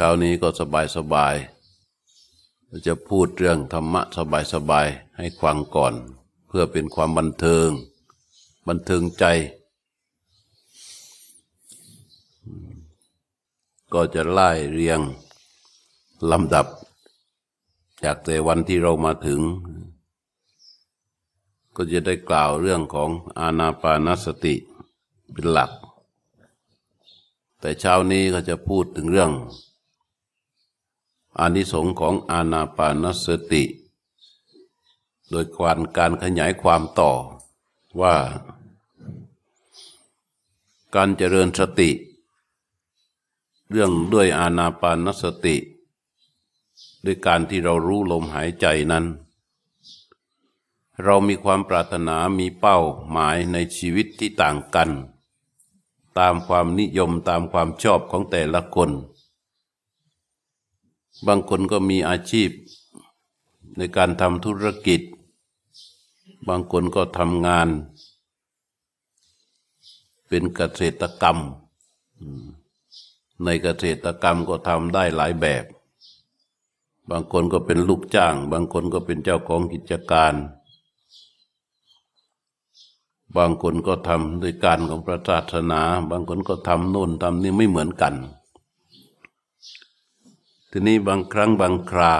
ช้านี้ก็สบายสบายจะพูดเรื่องธรรมะสบายสบายให้ฟังก่อน เพื่อเป็นความบันเทิง บันเทิงใจ ก็จะไล่เรียงลำดับ จากแต่วันที่เรามาถึง ก็จะได้กล่าวเรื่องของอาณาปานสติเป็นหลัก แต่เช้านี้ก็จะพูดถึงเรื่อง อานิสงส์ของอาณาปานสติ โดยการการขยายความต่อว่า การเจริญสติ เรื่องด้วยอาณาปานสติ ด้วยการที่เรารู้ลมหายใจนั้น เรามีความปรารถนามีเป้าหมายในชีวิตที่ต่างกัน ตามความนิยมตามความชอบของแต่ละคน บางคนก็มีอาชีพในการทำธุรกิจ บางคนก็ทำงาน เป็นเกษตรกรรม ในเกษตรกรรมก็ทำได้หลายแบบ บางคนก็เป็นลูกจ้าง บางคนก็เป็นเจ้าของกิจการ บางคนก็ทำด้วยการของพระศาสนา บางคนก็ทำโน่นทำนี่ไม่เหมือนกัน ทีนี้บางครั้งบางครา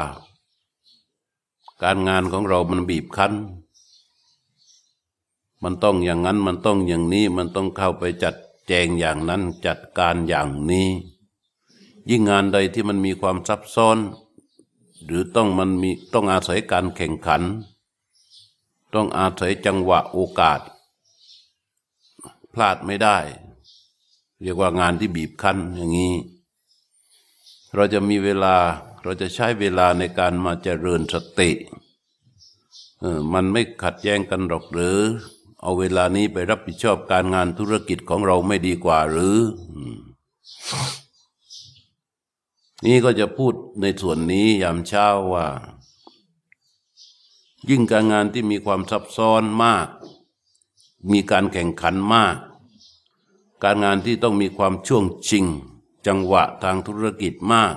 การงานของเรามันบีบคั้น มันต้องอย่างนั้นมันต้องอย่างนี้มันต้องเข้าไปจัดแจงอย่างนั้นจัดการอย่างนี้ ยิ่งงานใดที่มันมีความซับซ้อน หรือต้องมันมีต้องอาศัยการแข่งขัน ต้องอาศัยจังหวะโอกาส พลาดไม่ได้ เรียกว่างานที่บีบคั้นอย่างนี้ เราจะมีเวลาเราจะใช้เวลาในการมาเจริญสติเออมันไม่ขัดแย้งกันหรอกหรือ เอาเวลานี้ไปรับผิดชอบการงานธุรกิจของเราไม่ดีกว่าหรือ นี่ก็จะพูดในส่วนนี้ยามเช้าว่า ยิ่งการงานที่มีความซับซ้อนมาก มีการแข่งขันมาก การงานที่ต้องมีความช่วงชิง จังหวะทางธุรกิจมาก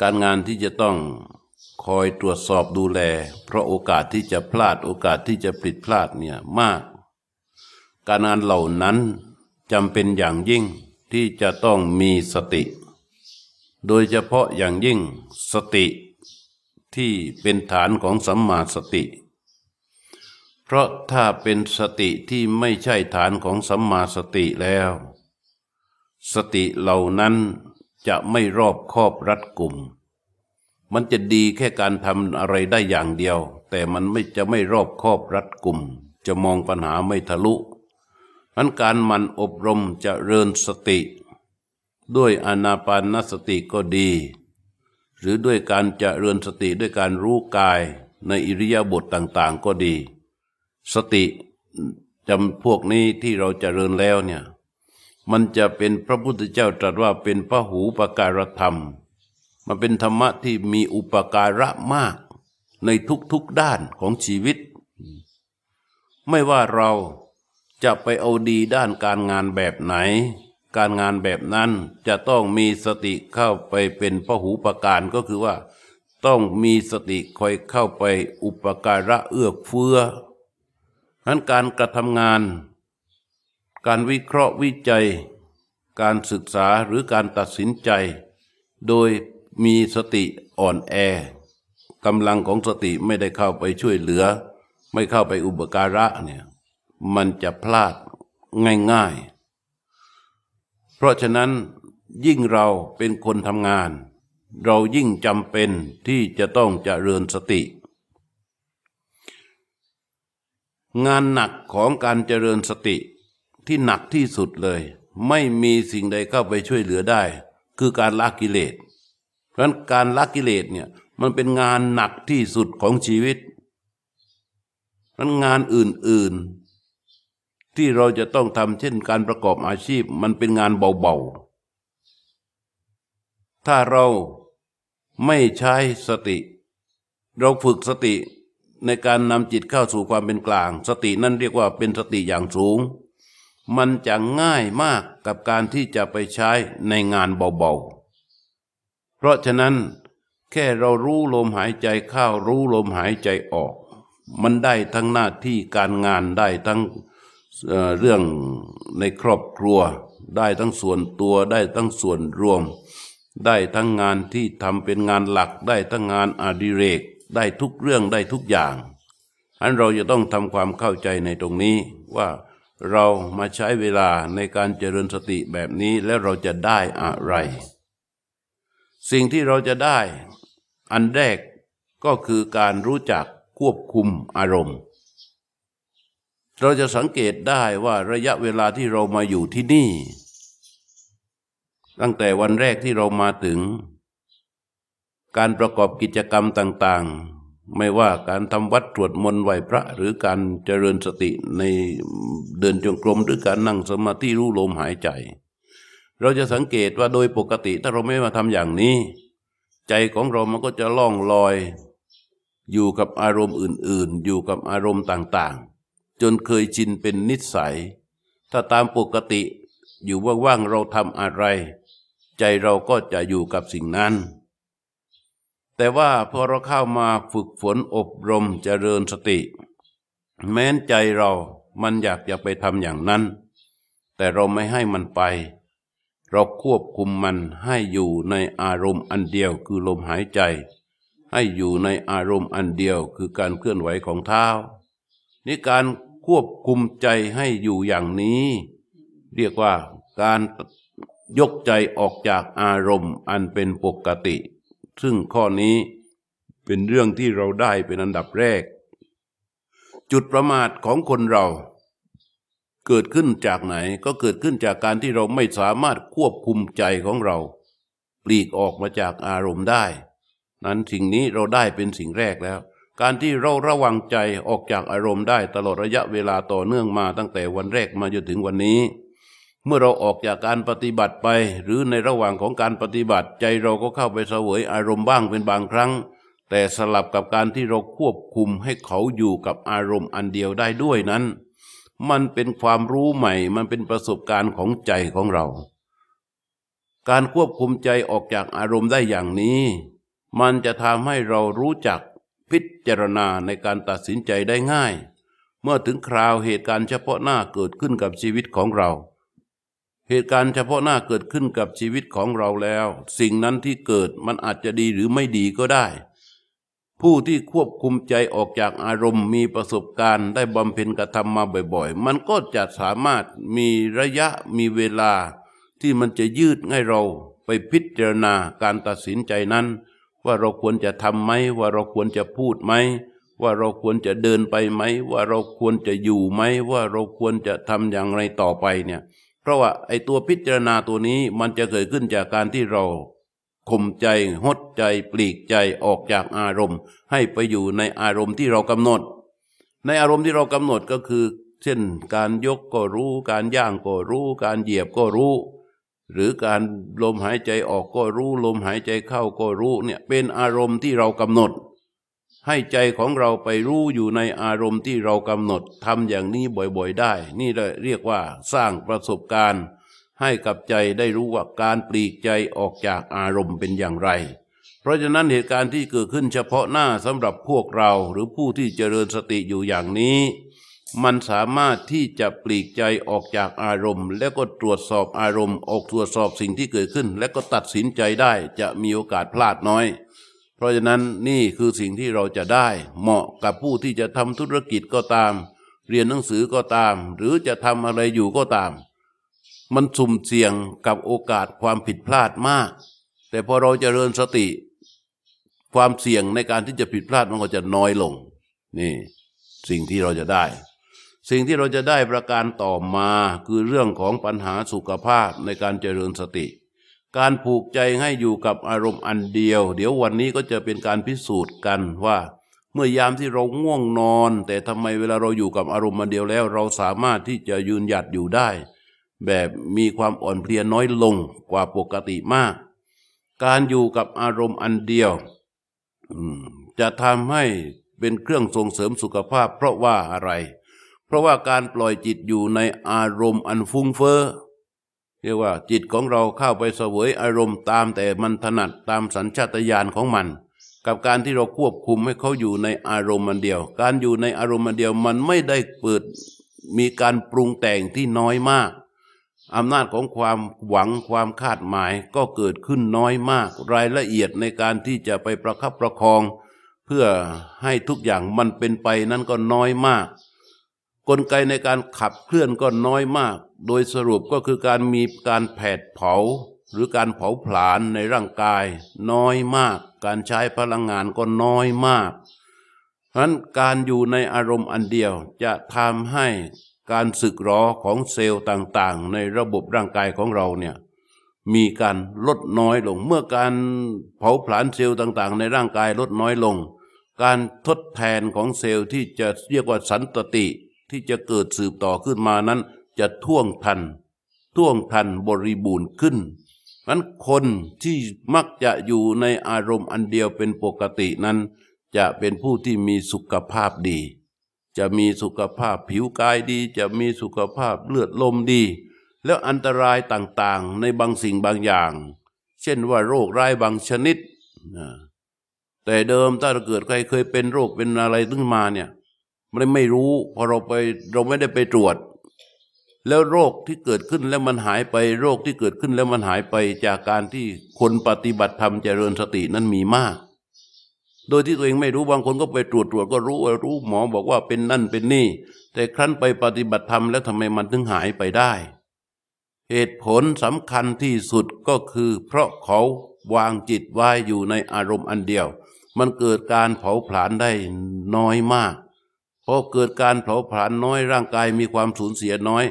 การงานที่จะต้องคอยตรวจสอบดูแล เพราะโอกาสที่จะพลาดโอกาสที่จะผิดพลาดเนี่ยมาก การงานเหล่านั้นจำเป็นอย่างยิ่งที่จะต้องมีสติ โดยเฉพาะอย่างยิ่งสติที่เป็นฐานของสัมมาสติ เพราะถ้าเป็นสติที่ไม่ใช่ฐานของสัมมาสติแล้ว สติเหล่านั้นจะไม่รอบคอบรัดกลุ่ม มันจะดีแค่การทำอะไรได้อย่างเดียว แต่มันไม่จะไม่รอบคอบรัดกลุ่ม จะมองปัญหาไม่ทะลุนั้นการมันอบรมจะเริญสติ ด้วยอนาปานสติก็ดี หรือด้วยการจะเริญสติด้วยการรู้กายในอิริยาบถต่างๆก็ดี สติจำพวกนี้ที่เราจะเริญแล้วเนี่ย มันจะเป็นพระพุทธเจ้าตรัสว่าเป็นพระหูปการธรรม มันเป็นธรรมะที่มีอุปการะมากในทุกๆด้านของชีวิต ไม่ว่าเราจะไปเอาดีด้านการงานแบบไหน การงานแบบนั้นจะต้องมีสติเข้าไปเป็นพระหูปการก็คือว่า ต้องมีสติคอยเข้าไปอุปการะเอื้อเฟื้อนั้นการกระทำงาน การวิเคราะห์วิจัย การศึกษาหรือการตัดสินใจ โดยมีสติอ่อนแอกำลังของสติไม่ได้เข้าไปช่วยเหลือ ไม่เข้าไปอุปการะเนี่ยมันจะพลาดง่ายๆ เพราะฉะนั้นยิ่งเราเป็นคนทำงาน เรายิ่งจำเป็นที่จะต้องจเจริญสติ งานหนักของการเจริญสติ ที่หนักที่สุดเลย ไม่มีสิ่งใดเข้าไปช่วยเหลือได้ คือการละกิเลสเพราะนั้นการละกิเลสเนี่ยมันเป็นงานหนักที่สุดของชีวิตนั้นงานอื่นๆ ที่เราจะต้องทำเช่นการประกอบอาชีพมันเป็นงานเบาๆ ถ้าเราไม่ใช้สติ เราฝึกสติในการนำจิตเข้าสู่ความเป็นกลาง สตินั่นเรียกว่าเป็นสติอย่างสูง มันจะง่ายมากกับการที่จะไปใช้ในงานเบาๆ เพราะฉะนั้นแค่เรารู้ลมหายใจเข้ารู้ลมหายใจออก มันได้ทั้งหน้าที่การงานได้ทั้งเเรื่องในครอบครัว ได้ทั้งส่วนตัวได้ทั้งส่วนรวม ได้ทั้งงานที่ทำเป็นงานหลักได้ทั้งงานอดิเรก ได้ทุกเรื่องได้ทุกอย่างอันเราจะต้องทำความเข้าใจในตรงนี้ว่า เรามาใช้เวลาในการเจริญสติแบบนี้แล้วเราจะได้อะไร สิ่งที่เราจะได้ อันแรกก็คือการรู้จักควบคุมอารมณ์ เราจะสังเกตได้ว่าระยะเวลาที่เรามาอยู่ที่นี่ ตั้งแต่วันแรกที่เรามาถึง การประกอบกิจกรรมต่างๆ ไม่ว่าการทำวัดตรวจมนต์ไหวพระ หรือการเจริญสติในเดินจงกรมหรือการนั่งสมาธิรู้ลมหายใจ เราจะสังเกตว่าโดยปกติถ้าเราไม่มาทำอย่างนี้ ใจของเรามันก็จะล่องลอย อยู่กับอารมณ์อื่น ๆ อยู่กับอารมณ์ต่างๆ จนเคยชินเป็นนิสัย ถ้าตามปกติอยู่ว่างๆเราทำอะไร ใจเราก็จะอยู่กับสิ่งนั้น แต่ว่าพอเราเข้ามาฝึกฝนอบรมเจริญสติ แม้นใจเรามันอยากจะไปทำอย่างนั้น แต่เราไม่ให้มันไป เราควบคุมมันให้อยู่ในอารมณ์อันเดียวคือลมหายใจ ให้อยู่ในอารมณ์อันเดียวคือการเคลื่อนไหวของเท้านี่การควบคุมใจให้อยู่อย่างนี้ เรียกว่าการยกใจออกจากอารมณ์อันเป็นปกติ ซึ่งข้อนี้เป็นเรื่องที่เราได้เป็นอันดับแรก จุดประมาทของคนเรา เกิดขึ้นจากไหนก็เกิดขึ้นจากการที่เราไม่สามารถควบคุมใจของเรา ปลีกออกมาจากอารมณ์ได้ นั้นสิ่งนี้เราได้เป็นสิ่งแรกแล้ว การที่เราระวังใจออกจากอารมณ์ได้ตลอดระยะเวลาต่อเนื่องมาตั้งแต่วันแรกมาจนถึงวันนี้ เมื่อเราออกจากการปฏิบัติไป หรือในระหว่างของการปฏิบัติ ใจเราก็เข้าไปเสวยอารมณ์บ้างเป็นบางครั้ง แต่สลับกับการที่เราควบคุมให้เขาอยู่กับอารมณ์อันเดียวได้ด้วยนั้น มันเป็นความรู้ใหม่ มันเป็นประสบการณ์ของใจของเรา การควบคุมใจออกจากอารมณ์ได้อย่างนี้ มันจะทำให้เรารู้จักพิจารณาในการตัดสินใจได้ง่าย เมื่อถึงคราวเหตุการณ์เฉพาะหน้าเกิดขึ้นกับชีวิตของเรา เหตุการณ์เฉพาะหน้าเกิดขึ้นกับชีวิตของเราแล้ว สิ่งนั้นที่เกิดมันอาจจะดีหรือไม่ดีก็ได้ ผู้ที่ควบคุมใจออกจากอารมณ์มีประสบการณ์ได้บำเพ็ญกระทำมาบ่อยๆ มันก็จะสามารถมีระยะมีเวลา ที่มันจะยืดให้เราไปพิจารณาการตัดสินใจนั้น ว่าเราควรจะทำไหม ว่าเราควรจะพูดไหม ว่าเราควรจะเดินไปไหม ว่าเราควรจะอยู่ไหม ว่าเราควรจะทำอย่างไรต่อไปเนี่ย เพราะว่าไอ้ตัวพิจารณาตัวนี้มันจะเกิดขึ้นจากการที่เราข่มใจหดใจปลีกใจออกจากอารมณ์ ให้ไปอยู่ในอารมณ์ที่เรากำหนด ในอารมณ์ที่เรากำหนดก็คือ เช่นการยกก็รู้ การย่างก็รู้ การเหยียบก็รู้ หรือการลมหายใจออกก็รู้ ลมหายใจเข้าก็รู้เนี่ยเป็นอารมณ์ที่เรากำหนด ให้ใจของเราไปรู้อยู่ในอารมณ์ที่เรากำหนดทำอย่างนี้บ่อยๆได้ นี่เรียกว่าสร้างประสบการณ์ ให้กับใจได้รู้ว่าการปลีกใจออกจากอารมณ์เป็นอย่างไร เพราะฉะนั้นเหตุการณ์ที่เกิดขึ้นเฉพาะหน้าสำหรับพวกเราหรือผู้ที่เจริญสติอยู่อย่างนี้ มันสามารถที่จะปลีกใจออกจากอารมณ์ แล้วก็ตรวจสอบอารมณ์ ออกตรวจสอบสิ่งที่เกิดขึ้น และก็ตัดสินใจได้จะมีโอกาสพลาดน้อย ราะฉะนั้นนี่คือสิ่งที่เราจะได้เหมาะกับผู้ที่จะทำธุรกิจก็ตาม เรียนหนังสือก็ตาม หรือจะทำอะไรอยู่ก็ตาม มันสุ่มเสี่ยงกับโอกาสความผิดพลาดมาก แต่พอเราจเจริญสติ ความเสี่ยงในการที่จะผิดพลาดมันก็จะน้อยลง นี่ สิ่งที่เราจะได้ สิ่งที่เราจะได้ประการต่อมาคือเรื่องของปัญหาสุขภาพในการเจริญสติ การผูกใจให้อยู่กับอารมณ์อันเดียว เดี๋ยววันนี้ก็จะเป็นการพิสูจน์กันว่า เมื่อยามที่เราง่วงนอน แต่ทำไมเวลาเราอยู่กับอารมณ์อันเดียวแล้ว เราสามารถที่จะยืนหยัดอยู่ได้ แบบมีความอ่อนเพลียน้อยลงกว่าปกติมาก การอยู่กับอารมณ์อันเดียวจะทำให้เป็นเครื่องส่งเสริมสุขภาพ เพราะว่าอะไร เพราะว่าการปล่อยจิตอยู่ในอารมณ์อันฟุ้งเฟ้อ เรียกว่าจิตของเราเข้าไปเสวยอารมณ์ตามแต่มันถนัดตามสัญชาตญาณของมัน กับการที่เราควบคุมให้เขาอยู่ในอารมณ์มันเดียว การอยู่ในอารมณ์มันเดียวมันไม่ได้เปิดมีการปรุงแต่งที่น้อยมากอำนาจของความหวังความคาดหมายก็เกิดขึ้นน้อยมาก รายละเอียดในการที่จะไปประคับประคอง เพื่อให้ทุกอย่างมันเป็นไปนั้นก็น้อยมาก กลไกในการขับเคลื่อนก็น้อยมาก โดยสรุปก็คือการมีการแผดเผา หรือการเผาผลาญในร่างกาย น้อยมาก การใช้พลังงานก็น้อยมากเพราะนั้นการอยู่ในอารมณ์อันเดียวจะทำให้การสึกหรอของเซลล์ต่างๆ ในระบบร่างกายของเราเนี่ยมีการลดน้อยลง เมื่อการเผาผลาญเซลล์ต่างๆ ในร่างกายลดน้อยลง การทดแทนของเซลล์ที่จะเรียกว่าสันตติ ที่จะเกิดสืบต่อขึ้นมานั้น จะท่วงทัน ท่วงทันบริบูรณ์ขึ้นนั้นคนที่มักจะอยู่ในอารมณ์อันเดียวเป็นปกตินั้น จะเป็นผู้ที่มีสุขภาพดี จะมีสุขภาพผิวกายดี จะมีสุขภาพเลือดลมดี แล้วอันตรายต่างๆในบางสิ่งบางอย่าง เช่นว่าโรคร้ายบางชนิด แต่เดิมถ้าเกิดใครเคยเป็นโรคเป็นอะไรขึ้นมาเนี่ย มันไม่รู้พอเราไปเราไม่ได้ไปตรวจ แล้วโรคที่เกิดขึ้นแล้วมันหายไปโรคที่เกิดขึ้นแล้วมันหายไปจากการที่คนปฏิบัติธรรมเจริญสตินั้นมีมาก โดยที่ตัวเองไม่รู้บางคนก็ไปตรวจตรวจก็รู้ว่ารู้หมอบอกว่าเป็นนั่นเป็นนี่ แต่ครั้นไปปฏิบัติธรรมแล้วทำไมมันถึงหายไปได้ เหตุผลสำคัญที่สุดก็คือ เพราะเขาวางจิตไว้อยู่ในอารมณ์อันเดียว มันเกิดการเผาผลาญได้น้อยมาก พอเกิดการเผาผลาญน้อยร่างกายมีความสูญเสียน้อย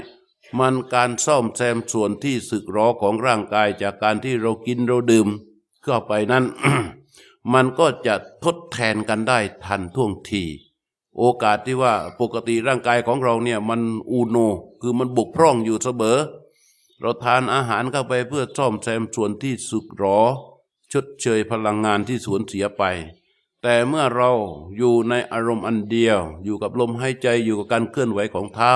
มันการซ่อมแซมส่วนที่สึกหรอของร่างกายจากการที่เรากินเราดื่มเข้าไปนั้น มันก็จะทดแทนกันได้ทันท่วงที โอกาสที่ว่าปกติร่างกายของเราเนี่ยมันอูโนคือมันบุกพร่องอยู่เสมอเราทานอาหารเข้าไปเพื่อซ่อมแซมส่วนที่สุกหรอ ชดเชยพลังงานที่สูญเสียไป แต่เมื่อเราอยู่ในอารมณ์อันเดียว อยู่กับลมหายใจอยู่กับการเคลื่อนไหวของเท้า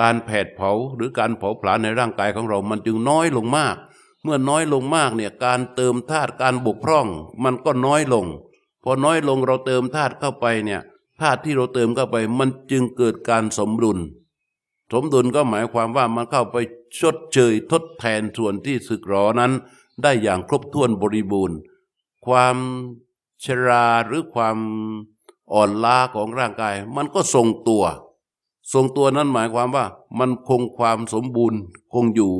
การแผดเผาหรือการเผาผลาญในร่างกายของเรามันจึงน้อยลงมาก เมื่อน้อยลงมากเนี่ยการเติมธาตุการบกพร่อง มันก็น้อยลง พอน้อยลงเราเติมธาตุเข้าไปเนี่ยธาตุที่เราเติมเข้าไป มันจึงเกิดการสมดุล สมดุลก็หมายความว่ามันเข้าไปชดเชยทดแทนส่วนที่สึกหรอนั้น ได้อย่างครบถ้วนบริบูรณ์ ความ ชราหรือความอ่อนล้าของร่างกาย มันก็ทรงตัว ทรงตัวนั้นหมายความว่า มันคงความสมบูรณ์คงอยู่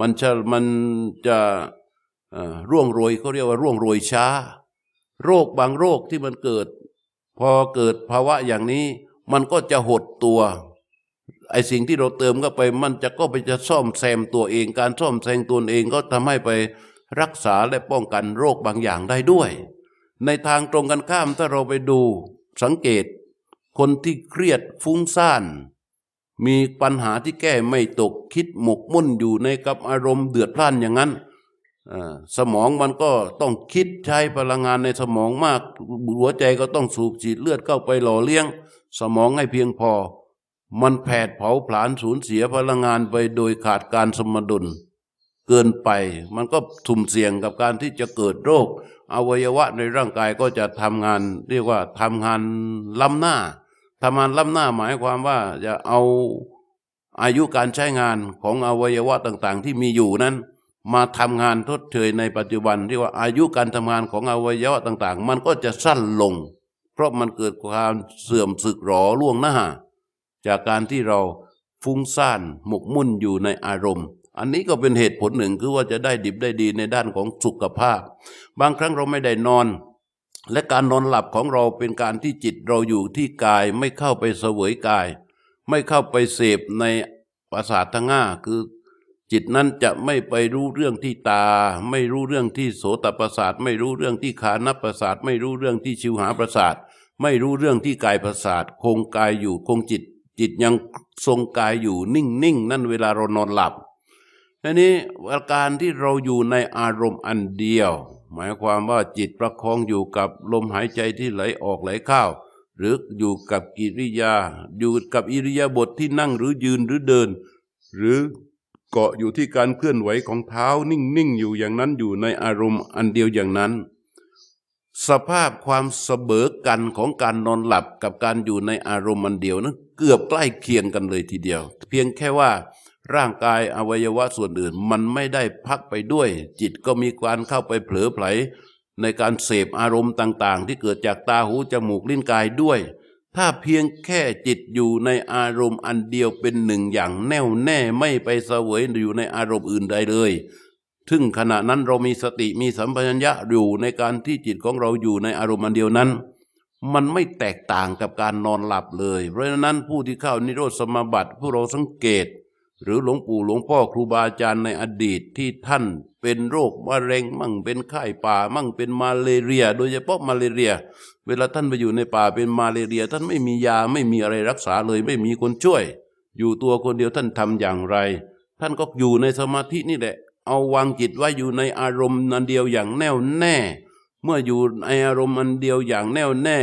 มันจะมันจะร่วงโรยเขาเรียกว่าร่วงโรยช้า โรคบางโรคที่มันเกิด พอเกิดภาวะอย่างนี้ มันก็จะหดตัวไอสิ่งที่เราเติมเข้าไปมันจะก็ไปจะซ่อมแซมตัวเอง การซ่อมแซมตัวเองก็ทำให้ไป รักษาและป้องกันโรคบางอย่างได้ด้วย ในทางตรงกันข้ามถ้าเราไปดูสังเกต คนที่เครียดฟุ้งซ่าน มีปัญหาที่แก้ไม่ตกคิดหมกมุ่นอยู่ในกับอารมณ์เดือดพล่านอย่างนั้นสมองมันก็ต้องคิดใช้พลังงานในสมองมาก หัวใจก็ต้องสูบฉีดเลือดเข้าไปหล่อเลี้ยง สมองให้เพียงพอ มันแผดเผาผลาญสูญเสียพลังงานไปโดยขาดการสมดุล เกินไป มันก็ทุ่มเสี่ยงกับการที่จะเกิดโรค อวัยวะในร่างกายก็จะทำงาน เรียกว่าทำงานล้ำหน้าทำงานล้ำหน้าหมายความว่าจะเอาอายุการใช้งานของอวัยวะต่างๆ ที่มีอยู่นั้น มาทำงานทดเชยในปัจจุบันที่ว่าอายุการทำงานของอวัยวะต่างๆ มันก็จะสั้นลง เพราะมันเกิดความเสื่อมสึกหรอล่วงหน้า จากการที่เราฟุ้งซ่านหมกมุ่นอยู่ในอารมณ์ อันนี้ก็เป็นเหตุผลหนึ่งคือว่าจะได้ดิบได้ดีในด้านของสุขภาพ บางครั้งเราไม่ได้นอน และการนอนหลับของเราเป็นการที่จิตเราอยู่ที่กายไม่เข้าไปเสวยกาย ไม่เข้าไปเสพในประสาททั้งห้าคือจิตนั้นจะไม่ไปรู้เรื่องที่ตา ไม่รู้เรื่องที่โสตประสาท ไม่รู้เรื่องที่ขานับประสาท ไม่รู้เรื่องที่ชิวหาประสาท ไม่รู้เรื่องที่กายประสาท คงกายอยู่คงจิต จิตยังทรงกายอยู่นิ่งนิ่งนั่นเวลาเรานอนหลับ อันนี้อาการที่เราอยู่ในอารมณ์อันเดียว หมายความว่าจิตประคองอยู่กับลมหายใจที่ไหลออกไหลเข้าหรืออยู่กับกิริยา อยู่กับอิริยาบถทที่นั่งหรือยืนหรือเดิน หรือเกาะอยู่ที่การเคลื่อนไหวของเท้านิ่งๆอยู่อย่างนั้นอยู่ในอารมณ์อันเดียวอย่างนั้น สภาพความเสมอกันของการนอนหลับกับการอยู่ในอารมณ์อันเดียวนั้นเกือบใกล้เคียงกันเลยทีเดียว เพียงแค่ว่า ร่างกายอวัยวะส่วนอื่น มันไม่ได้พักไปด้วย จิตก็มีการเข้าไปเผลอไผล ในการเสพอารมณ์ต่างๆ ที่เกิดจากตาหูจมูกลิ้นกายด้วย ถ้าเพียงแค่จิตอยู่ในอารมณ์อันเดียวเป็นหนึ่งอย่างแน่วแน่ไม่ไปเสวยอยู่ในอารมณ์อื่นใดเลยถึงขณะนั้นเรามีสติมีสัมปชัญญะอยู่ในการที่จิตของเราอยู่ในอารมณ์อันเดียวนั้น มันไม่แตกต่างกับการนอนหลับเลย เพราะฉะนั้นผู้ที่เข้านิโรธสมาบัติผู้เราสังเกต หรือหลวงปู่หลวงพ่อครูบาอาจารย์ในอดีตที่ท่านเป็นโรคมะเร็ง มั่งเป็นไข้ป่า มั่งเป็นมาเลเรีย โดยเฉพาะมาเลเรีย เวลาท่านไปอยู่ในป่าเป็นมาเลเรีย ท่านไม่มียาไม่มีอะไรรักษาเลยไม่มีคนช่วย อยู่ตัวคนเดียวท่านทำอย่างไร ท่านก็อยู่ในสมาธินี่แหละ เอาวางจิตไว้อยู่ในอารมณ์นันเดียวอย่างแน่วแน่ เมื่ออยู่ในอารมณ์อันเดียวอย่างแน่วแน่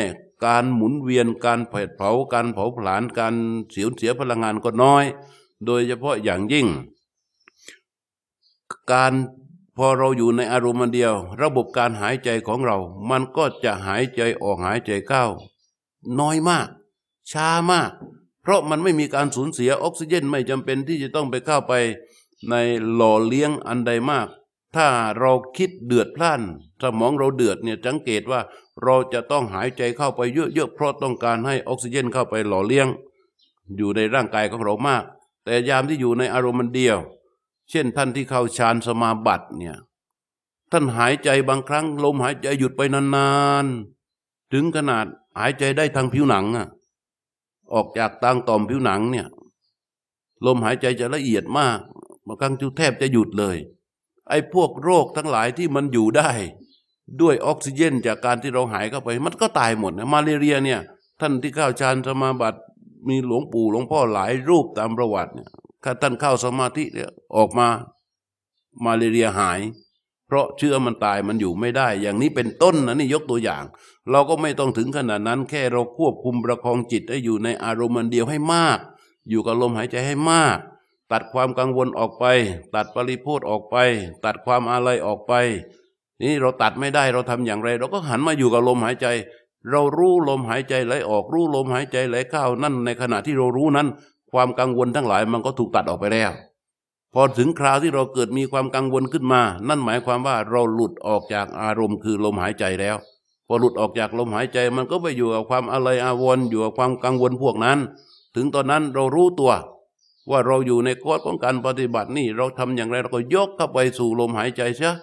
การหมุนเวียนการเผดเผาการเผาผลาญการเสียเสียพลังงานก็น้อย โดยเฉพาะอย่างยิ่ง การพอเราอยู่ในอารมณ์เดียว ระบบการหายใจของเรา มันก็จะหายใจออกหายใจเข้า น้อยมาก ช้ามาก เพราะมันไม่มีการสูญเสียออกซิเจนไม่จำเป็นที่จะต้องไปเข้าไป ในหล่อเลี้ยงอันใดมาก ถ้าเราคิดเดือดพล่านสมองเราเดือดเนี่ยสังเกตว่าเราจะต้องหายใจเข้าไปเยอะๆเพราะต้องการให้ออกซิเจนเข้าไปหล่อเลี้ยง อยู่ในร่างกายของเรามาก แต่ยามที่อยู่ในอารมณ์เดียว เช่นท่านที่เข้าฌานสมาบัติเนี่ยท่านหายใจบางครั้ง ลมหายใจหยุดไปนานๆ ถึงขนาดหายใจได้ทางผิวหนังอะออกจากตางต่อมผิวหนังเนี่ยลมหายใจจะละเอียดมากบางครั้งจุแทบจะหยุดเลย ไอ้พวกโรคทั้งหลายที่มันอยู่ได้ ด้วยออกซิเจนจากการที่เราหายเข้าไป มันก็ตายหมดนะมาเรียเนี่ย ท่านที่เข้าฌานสมาบัติ มีหลวงปู่หลวงพ่อหลายรูปตามประวัติเนี่ยถ้าท่านเข้าสมาธิเนี่ยออกมามาเลเรียหาย เพราะเชื้อมันตายมันอยู่ไม่ได้ อย่างนี้เป็นต้นนะนี่ยกตัวอย่าง เราก็ไม่ต้องถึงขนาดนั้น แค่เราควบคุมประคองจิตให้อยู่ในอารมณ์เดียวให้มาก อยู่กับลมหายใจให้มาก ตัดความกังวลออกไป ตัดปริโพธออกไป ตัดความอะไรออกไป นี่เราตัดไม่ได้เราทำอย่างไร เราก็หันมาอยู่กับลมหายใจ เรารู้ลมหายใจไหลออกรู้ลมหายใจไหลเข้านั่นในขณะที่เรารู้นั้น ความกังวลทั้งหลายมันก็ถูกตัดออกไปแล้ว พอถึงคราวที่เราเกิดมีความกังวลขึ้นมา นั่นหมายความว่าเราหลุดออกจากอารมณ์คือลมหายใจแล้ว พอหลุดออกจากลมหายใจมันก็ไปอยู่กับความอะไรอาวรณ์อยู่กับความกังวลพวกนั้น ถึงตอนนั้นเรารู้ตัว ว่าเราอยู่ในกฎของการปฏิบัตินี่เราทำอย่างไรเราก็ยกเข้าไปสู่ลมหายใจเสีย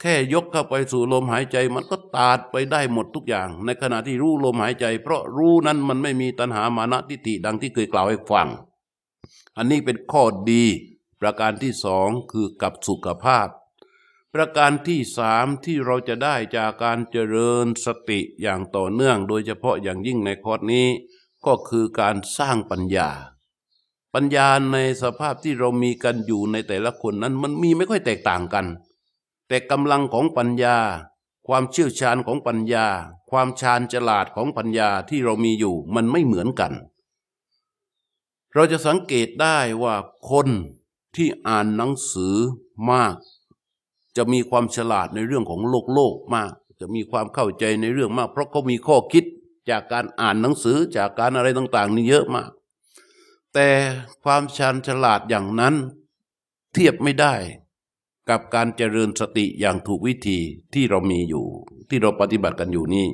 แค่ยกเข้าไปสู่ลมหายใจมันก็ตัดไปได้หมดทุกอย่าง ในขณะที่รู้ลมหายใจ เพราะรู้นั้นมันไม่มีตัณหามานะทิฏฐิดังที่เคยกล่าวให้ฟัง อันนี้เป็นข้อดี ประการที่สองคือกับสุขภาพ ประการที่สามที่เราจะได้จากการเจริญสติอย่างต่อเนื่อง โดยเฉพาะอย่างยิ่งในคอร์สนี้ ก็คือการสร้างปัญญา ปัญญาในสภาพที่เรามีกันอยู่ในแต่ละคนนั้นมันมีไม่ค่อยแตกต่างกัน แต่กำลังของปัญญา ความเชี่ยวชาญของปัญญา ความชาญฉลาดของปัญญาที่เรามีอยู่มันไม่เหมือนกัน เราจะสังเกตได้ว่าคนที่อ่านหนังสือมาก จะมีความฉลาดในเรื่องของโลกโลกมาก จะมีความเข้าใจในเรื่องมาก เพราะเขามีข้อคิดจากการอ่านหนังสือจากการอะไรต่าง ๆ นี่เยอะมาก แต่ความชาญฉลาดอย่างนั้นเทียบไม่ได้ กับการเจริญสติอย่างถูกวิธีที่เรามีอยู่ ที่เราปฏิบัติกันอยู่นี่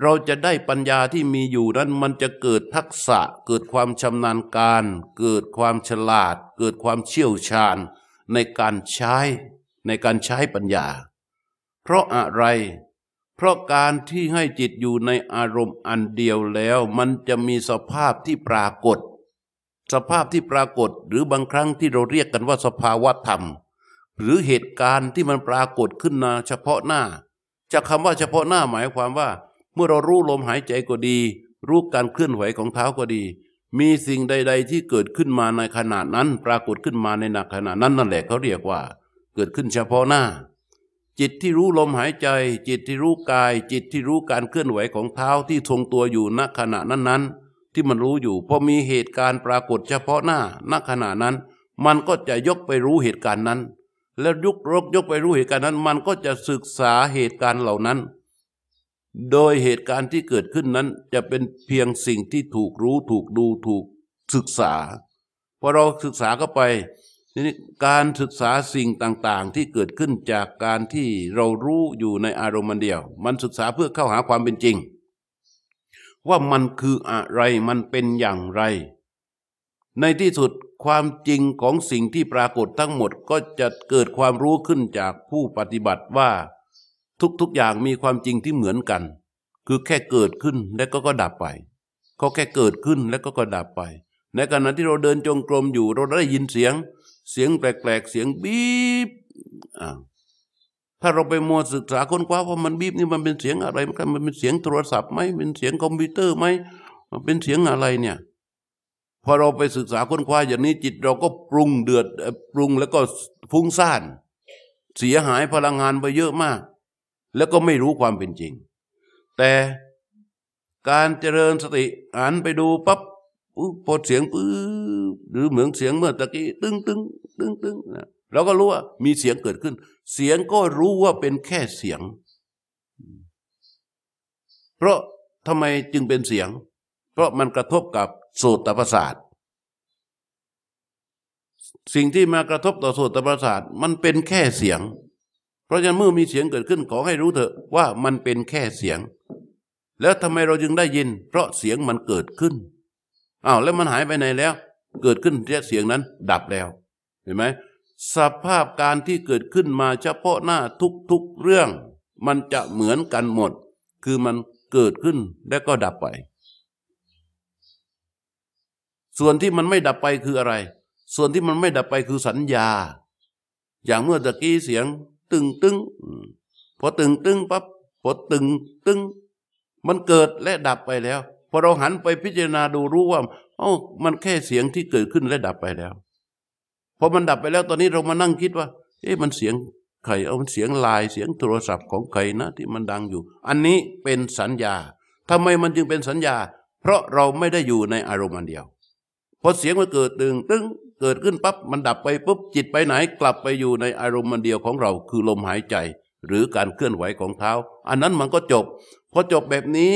เราจะได้ปัญญาที่มีอยู่นั้นมันจะเกิดทักษะ เกิดความชำนาญการ เกิดความฉลาด เกิดความเชี่ยวชาญ ในการใช้ในการใช้ปัญญา เพราะอะไร เพราะการที่ให้จิตอยู่ในอารมณ์อันเดียวแล้ว มันจะมีสภาพที่ปรากฏ สภาพที่ปรากฏหรือบางครั้งที่เราเรียกกันว่าสภาวะธรรม หรือเหตุการณ์ที่มันปรากฏขึ้นมาเฉพาะหน้า จากคำว่าเฉพาะหน้าหมายความว่า เมื่อเรารู้ลมหายใจก็ดี รู้การเคลื่อนไหวของเท้าก็ดี มีสิ่งใด ๆ ที่เกิดขึ้นมาในขณะนั้น ปรากฏขึ้นมาในขณะนั้นนั่นแหละเขาเรียกว่า เกิดขึ้นเฉพาะหน้า จิตที่รู้ลมหายใจ จิตที่รู้กาย จิตที่รู้การเคลื่อนไหวของเท้าที่ทรงตัวอยู่ณขณะนั้นๆที่มันรู้อยู่พอมีเหตุการณ์ปรากฏเฉพาะหน้าณขณะนั้น มันก็จะยกไปรู้เหตุการณ์นั้น แล้วยุกรกยกไปรู้เหตุการณ์นั้น มันก็จะศึกษาเหตุการณ์เหล่านั้น โดยเหตุการณ์ที่เกิดขึ้นนั้นจะเป็นเพียงสิ่งที่ถูกรู้ถูกดูถูกศึกษาพอเราศึกษาเข้าไปทีนี้การศึกษาสิ่งต่างๆ ที่เกิดขึ้นจากการที่เรารู้อยู่ในอารมณ์เดียว มันศึกษาเพื่อเข้าหาความเป็นจริง ว่ามันคืออะไรมันเป็นอย่างไร ในที่สุดความจริงของสิ่งที่ปรากฏทั้งหมดก็จะเกิดความรู้ขึ้นจากผู้ปฏิบัติว่า ทุกๆอย่างมีความจริงที่เหมือนกัน คือแค่เกิดขึ้นแล้วก็ก็ดับไปเขาแค่เกิดขึ้นแล้วก็ก็ดับไป ในขณะที่เราเดินจงกรมอยู่เราได้ยินเสียง เสียงแปลกๆเสียงบีบอ่าถ้าเราไปมัวศึกษาค้นคว้าว่ามันบีบนี่มันเป็นเสียงอะไรมันมันเป็นเสียงโทรศัพท์ไหมเป็นเสียงคอมพิวเตอร์ไหมมันเป็นเสียงอะไรเนี่ย พอเราไปศึกษาค้นคว้าอย่างนี้จิตเราก็ปรุงเดือดปรุงแล้วก็ฟุ้งซ่าน เสียหายพลังงานไปเยอะมาก แล้วก็ไม่รู้ความเป็นจริง แต่การเจริญสติอ่านไปดูปั๊บพอเสียงปื้หรือเหมือนเสียงเมื่อตะกี้ตึ้งตึ้งตึ้งตึ้งนะเราก็รู้ว่ามีเสียงเกิดขึ้น เสียงก็รู้ว่าเป็นแค่เสียง เพราะทำไมจึงเป็นเสียง ราะมันกระทบกับโสตรประสาทสิ่งที่มากระทบต่อโสตรประสาทมันเป็นแค่เสียง เพราะฉะนั้นเมื่อมีเสียงเกิดขึ้นขอให้รู้เถอะว่ามันเป็นแค่เสียง แล้วทำไมเราจึงได้ยิน เพราะเสียงมันเกิดขึ้นอ้าวแล้วมันหายไปไหนแล้ว เกิดขึ้นแค่เสียงนั้นดับแล้ว เห็นไหมสภาพการที่เกิดขึ้นมาเฉพาะหน้าทุกๆเรื่อง มันจะเหมือนกันหมด คือมันเกิดขึ้นแล้วก็ดับไป ส่วนที่มันไม่ดับไปคืออะไร ส่วนที่มันไม่ดับไปคือสัญญา อย่างเมื่อตะกี้เสียง ตึงตึงพอตึงตึงปั๊บพอตึงตึงมันเกิดและดับไปแล้ว พอเราหันไปพิจารณาดูรู้ว่าอ๋อมันแค่เสียงที่เกิดขึ้นและดับไปแล้วพอมันดับไปแล้วตอนนี้เรามานั่งคิดว่า เอ๊ะมันเสียงใครเอามันเสียงลายเสียงโทรศัพท์ของใครนะที่มันดังอยู่ อันนี้เป็นสัญญาทำไมมันจึงเป็นสัญญา เพราะเราไม่ได้อยู่ในอารมณ์อันเดียว พอเสียงมันเกิดตึงตึงเกิดขึ้นปั๊บมันดับไปปุ๊บจิตไปไหนกลับไปอยู่ในอารมณ์มันเดียวของเรา คือลมหายใจ หรือการเคลื่อนไหวของเท้า อันนั้นมันก็จบพอจบแบบนี้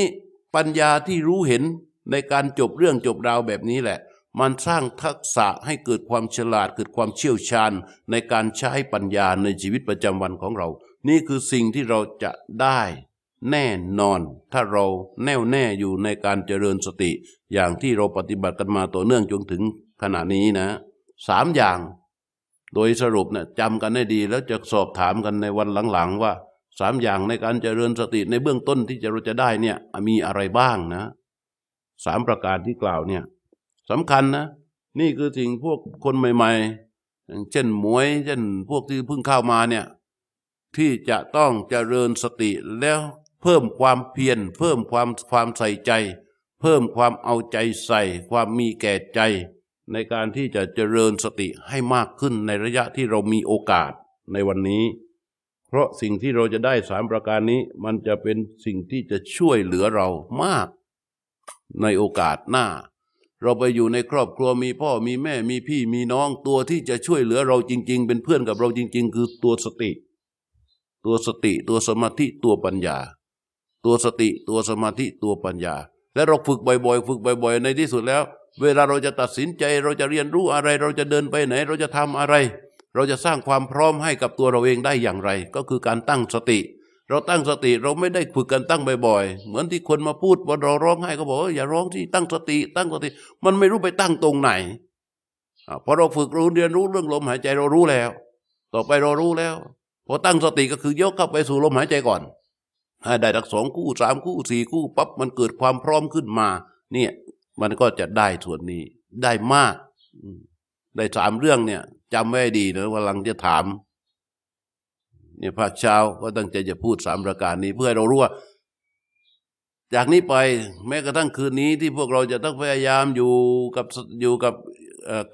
ปัญญาที่รู้เห็นในการจบเรื่องจบราวแบบนี้แหละ มันสร้างทักษะให้เกิดความฉลาดเกิดความเชี่ยวชาญ ในการใช้ปัญญาในชีวิตประจำวันของเรา นี่คือสิ่งที่เราจะได้ แน่นอน ถ้าเราแน่วแน่อยู่ในการเจริญสติ อย่างที่เราปฏิบัติกันมาต่อเนื่องจนถึงขณะนี้นะสามอย่าง โดยสรุปนะจำกันให้ดีแล้วจะสอบถามกันในวันหลังๆ ว่าสามอย่างในการเจริญสติในเบื้องต้นที่จะเราจะได้เนี่ยมีอะไรบ้างนะสามประการที่กล่าวเนี่ยสำคัญนะ นี่คือสิ่งพวกคนใหม่ ๆ อย่างเช่นมวย เช่นพวกที่เพิ่งเข้ามาเนี่ยที่จะต้องเจริญสติแล้ว เพิ่มความเพียร เพิ่มความความใส่ใจ เพิ่มความเอาใจใส่ ความมีแก่ใจ ในการที่จะเจริญสติให้มากขึ้นในระยะที่เรามีโอกาสในวันนี้ เพราะสิ่งที่เราจะได้สามประการนี้ มันจะเป็นสิ่งที่จะช่วยเหลือเรามาก ในโอกาสหน้า เราไปอยู่ในครอบครัวมีพ่อมีแม่มีพี่มีน้องตัวที่จะช่วยเหลือเราจริง ๆ เป็นเพื่อนกับเราจริง ๆ คือตัวสติ ตัวสติตัวสมาธิตัวปัญญา ตัวสติตัวสมาธิตัวปัญญา และเราฝึกบ่อยๆ ฝึกบ่อยๆ ในที่สุดแล้ว เวลาเราจะตัดสินใจเราจะเรียนรู้อะไร เราจะเดินไปไหน เราจะทำอะไร เราจะสร้างความพร้อมให้กับตัวเราเองได้อย่างไร ก็คือการตั้งสติ เราตั้งสติเราไม่ได้ฝึกกันตั้งบ่อยๆ เหมือนที่คนมาพูดว่าเราร้องไห้ก็บอกอย่าร้องที่ตั้งสติ ตั้งสติ มันไม่รู้ไปตั้งตรงไหนพอเราฝึกรู้เรียนรู้เรื่องลมหายใจเรารู้แล้ว ต่อไปเรารู้แล้วพอตั้งสติก็คือยกเข้าไปสู่ลมหายใจก่อน ได้ดักสองคู่สามคู่สี่คู่ปั๊บมันเกิดความพร้อมขึ้นมา เนี่ย มันก็จะได้ส่วนนี้ได้มาก ได้สามเรื่องเนี่ยจำไว้ดีนะว่าหลังจะถาม เนี่ยภาคเช้าก็ตั้งใจจะพูดสามประการนี้เพื่อให้เรารู้ว่าจากนี้ไปแม้กระทั่งคืนนี้ที่พวกเราจะต้องพยายามอยู่กับอยู่กับ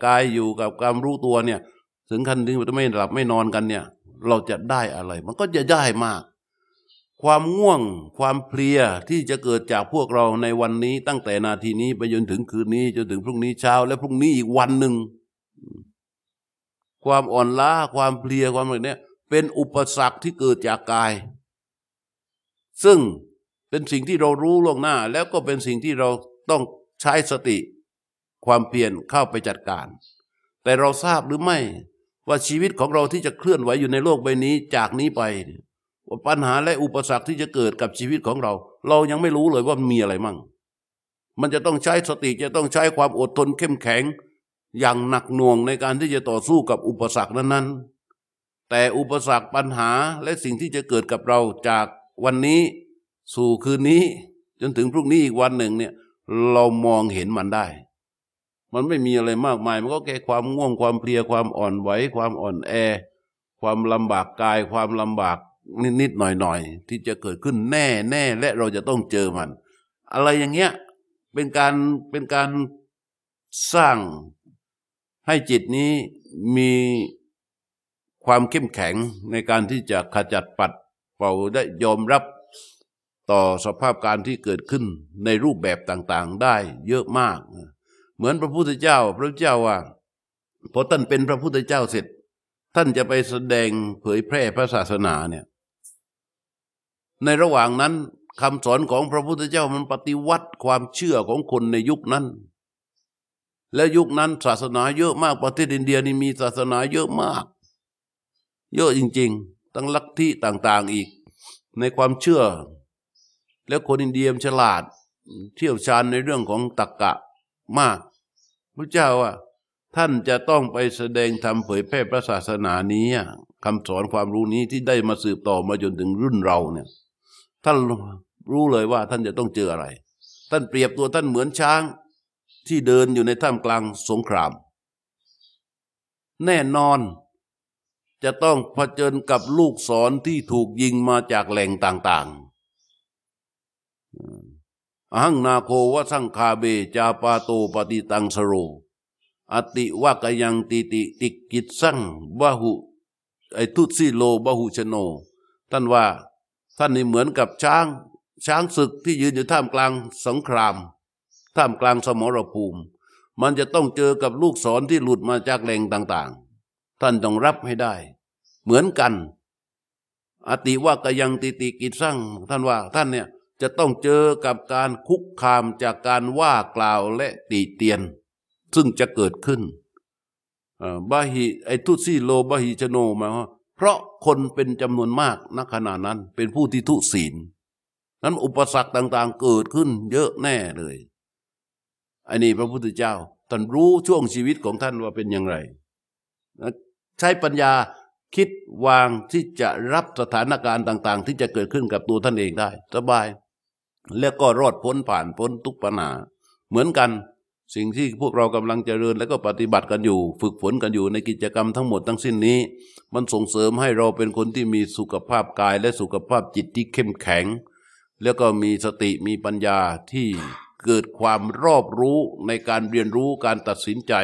กายอยู่กับความรู้ตัวเนี่ย ถึงขั้นที่ไม่หลับไม่นอนกันเนี่ย เราจะได้อะไร มันก็จะได้มาก ความง่วงความเพลียที่จะเกิดจากพวกเราในวันนี้ ตั้งแต่นาทีนี้ไปจนถึงคืนนี้จนถึงพรุ่งนี้เช้า และพรุ่งนี้อีกวันหนึ่ง ความอ่อนล้าความเพลียความอะไรเนี้ยเป็นอุปสรรคที่เกิดจากกาย ซึ่งเป็นสิ่งที่เรารู้ล่วงหน้า แล้วก็เป็นสิ่งที่เราต้องใช้สติ ความเพียรเข้าไปจัดการ แต่เราทราบหรือไม่ว่าชีวิตของเราที่จะเคลื่อนไหวอยู่ในโลกใบนี้จากนี้ไปว่า ปัญหาและอุปสรรคที่จะเกิดกับชีวิตของเรา เรายังไม่รู้เลยว่ามีอะไรมั่ง มันจะต้องใช้สติจะต้องใช้ความอดทนเข้มแข็ง อย่างหนักหน่วงในการที่จะต่อสู้กับอุปสรรคนั้นๆ แต่อุปสรรคปัญหาและสิ่งที่จะเกิดกับเราจากวันนี้สู่คืนนี้จนถึงพรุ่งนี้อีกวันหนึ่งเนี่ยเรามองเห็นมันได้ มันไม่มีอะไรมากมาย มันก็แค่ความง่วงความเพลียความอ่อนไหวความอ่อนแอ ความลำบากกายความลำบาก นิดๆหน่อยๆ ที่จะเกิดขึ้นแน่แน่และเราจะต้องเจอมัน อะไรอย่างเงี้ยเป็นการเป็นการสร้างให้จิตนี้มีความเข้มแข็งในการที่จะขจัดปัดเป่าได้ยอมรับต่อสภาพการที่เกิดขึ้นในรูปแบบต่างๆ ได้เยอะมาก เหมือนพระพุทธเจ้า พระเจ้าว่าพอท่านเป็นพระพุทธเจ้าเสร็จ ท่านจะไปแสดงเผยแพร่พระศาสนาเนี่ย ในระหว่างนั้นคำสอนของพระพุทธเจ้ามันปฏิวัติความเชื่อของคนในยุคนั้น และยุคนั้นศาสนาเยอะมากประเทศอินเดียนี่มีศาสนาเยอะมาก เยอะจริง ๆ ตั้งลัทธิต่างๆอีก ในความเชื่อ แล้วคนอินเดียมฉลาด เที่ยวชาญในเรื่องของตรรกกะมากพระเจ้าว่าท่านจะต้องไปแสดงธรรมเผยแพร่พระศาสนานี้คำสอนความรู้นี้ที่ได้มาสืบต่อมาจนถึงรุ่นเราเนี่ย ท่านรู้เลยว่าท่านจะต้องเจออะไร ท่านเปรียบตัวท่านเหมือนช้างที่เดินอยู่ในท่ามกลางสงคราม แน่นอนจะต้องเผชิญกับลูกศรที่ถูกยิงมาจากแหล่งต่างๆอหังนาโควะสังคาเบจาปาโตปฏิตังสโร อติวากยังติติติกิจสังบาหุไอทุสิโลบาหุชโน ท่านว่า ท่านนี่เหมือนกับช้าง ช้างศึกที่ยืนอยู่ท่ามกลางสงคราม ท่ามกลางสมรภูมิ มันจะต้องเจอกับลูกศรที่หลุดมาจากแหล่งต่างๆ ท่านต้องรับให้ได้ เหมือนกัน อติว่ากยังติติกิจสั่งท่านว่าท่านเนี่ยจะต้องเจอกับการคุกคามจากการว่ากล่าวและตีเตียน ซึ่งจะเกิดขึ้นบาหิไอทุซีโลบาหิชโนมา เพราะคนเป็นจำนวนมากณขณะนั้นเป็นผู้ที่ทุศีล นั้นอุปสรรคต่างๆเกิดขึ้นเยอะแน่เลยอันนี้พระพุทธเจ้าท่านรู้ช่วงชีวิตของท่านว่าเป็นอย่างไร ใช้ปัญญาคิดวางที่จะรับสถานการณ์ต่าง ๆ ที่จะเกิดขึ้นกับตัวท่านเองได้ สบาย แล้วก็รอดพ้นผ่านพ้นทุกปัญหา เหมือนกัน สิ่งที่พวกเรากำลังเจริญแล้วก็ปฏิบัติกันอยู่ ฝึกฝนกันอยู่ในกิจกรรมทั้งหมดทั้งสิ้นนี้ มันส่งเสริมให้เราเป็นคนที่มีสุขภาพกายและสุขภาพจิตที่เข้มแข็ง แล้วก็มีสติมีปัญญาที่เกิดความรอบรู้ในการเรียนรู้การตัดสินใจ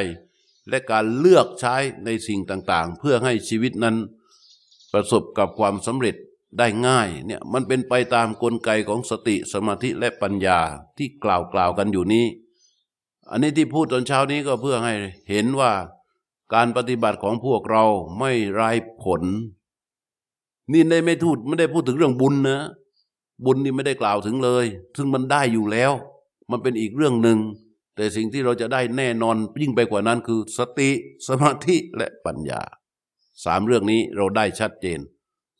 และการเลือกใช้ในสิ่งต่างๆ เพื่อให้ชีวิตนั้นประสบกับความสำเร็จได้ง่ายเนี่ยมันเป็นไปตามกลไกของสติสมาธิและปัญญาที่กล่าวกล่าวกันอยู่นี้ อันนี้ที่พูดตอนเช้านี้ก็เพื่อให้เห็นว่าการปฏิบัติของพวกเราไม่ไร้ผล นี่ได้ไม่ทูดไม่ได้พูดถึงเรื่องบุญนะ บุญนี่ไม่ได้กล่าวถึงเลย ซึ่งมันได้อยู่แล้ว มันเป็นอีกเรื่องหนึ่ง แต่สิ่งที่เราจะได้แน่นอนยิ่งไปกว่านั้นคือสติสมาธิและปัญญาสามเรื่องนี้เราได้ชัดเจน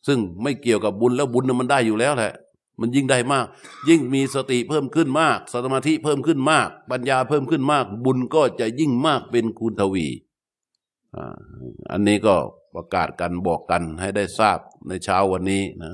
ซึ่งไม่เกี่ยวกับบุญแล้วบุญมันได้อยู่แล้วแหละ มันยิ่งได้มาก ยิ่งมีสติเพิ่มขึ้นมาก สมาธิเพิ่มขึ้นมาก ปัญญาเพิ่มขึ้นมาก บุญก็จะยิ่งมากเป็นคูณทวีอันนี้ก็ประกาศกันบอกกันให้ได้ทราบในเช้าวันนี้นะ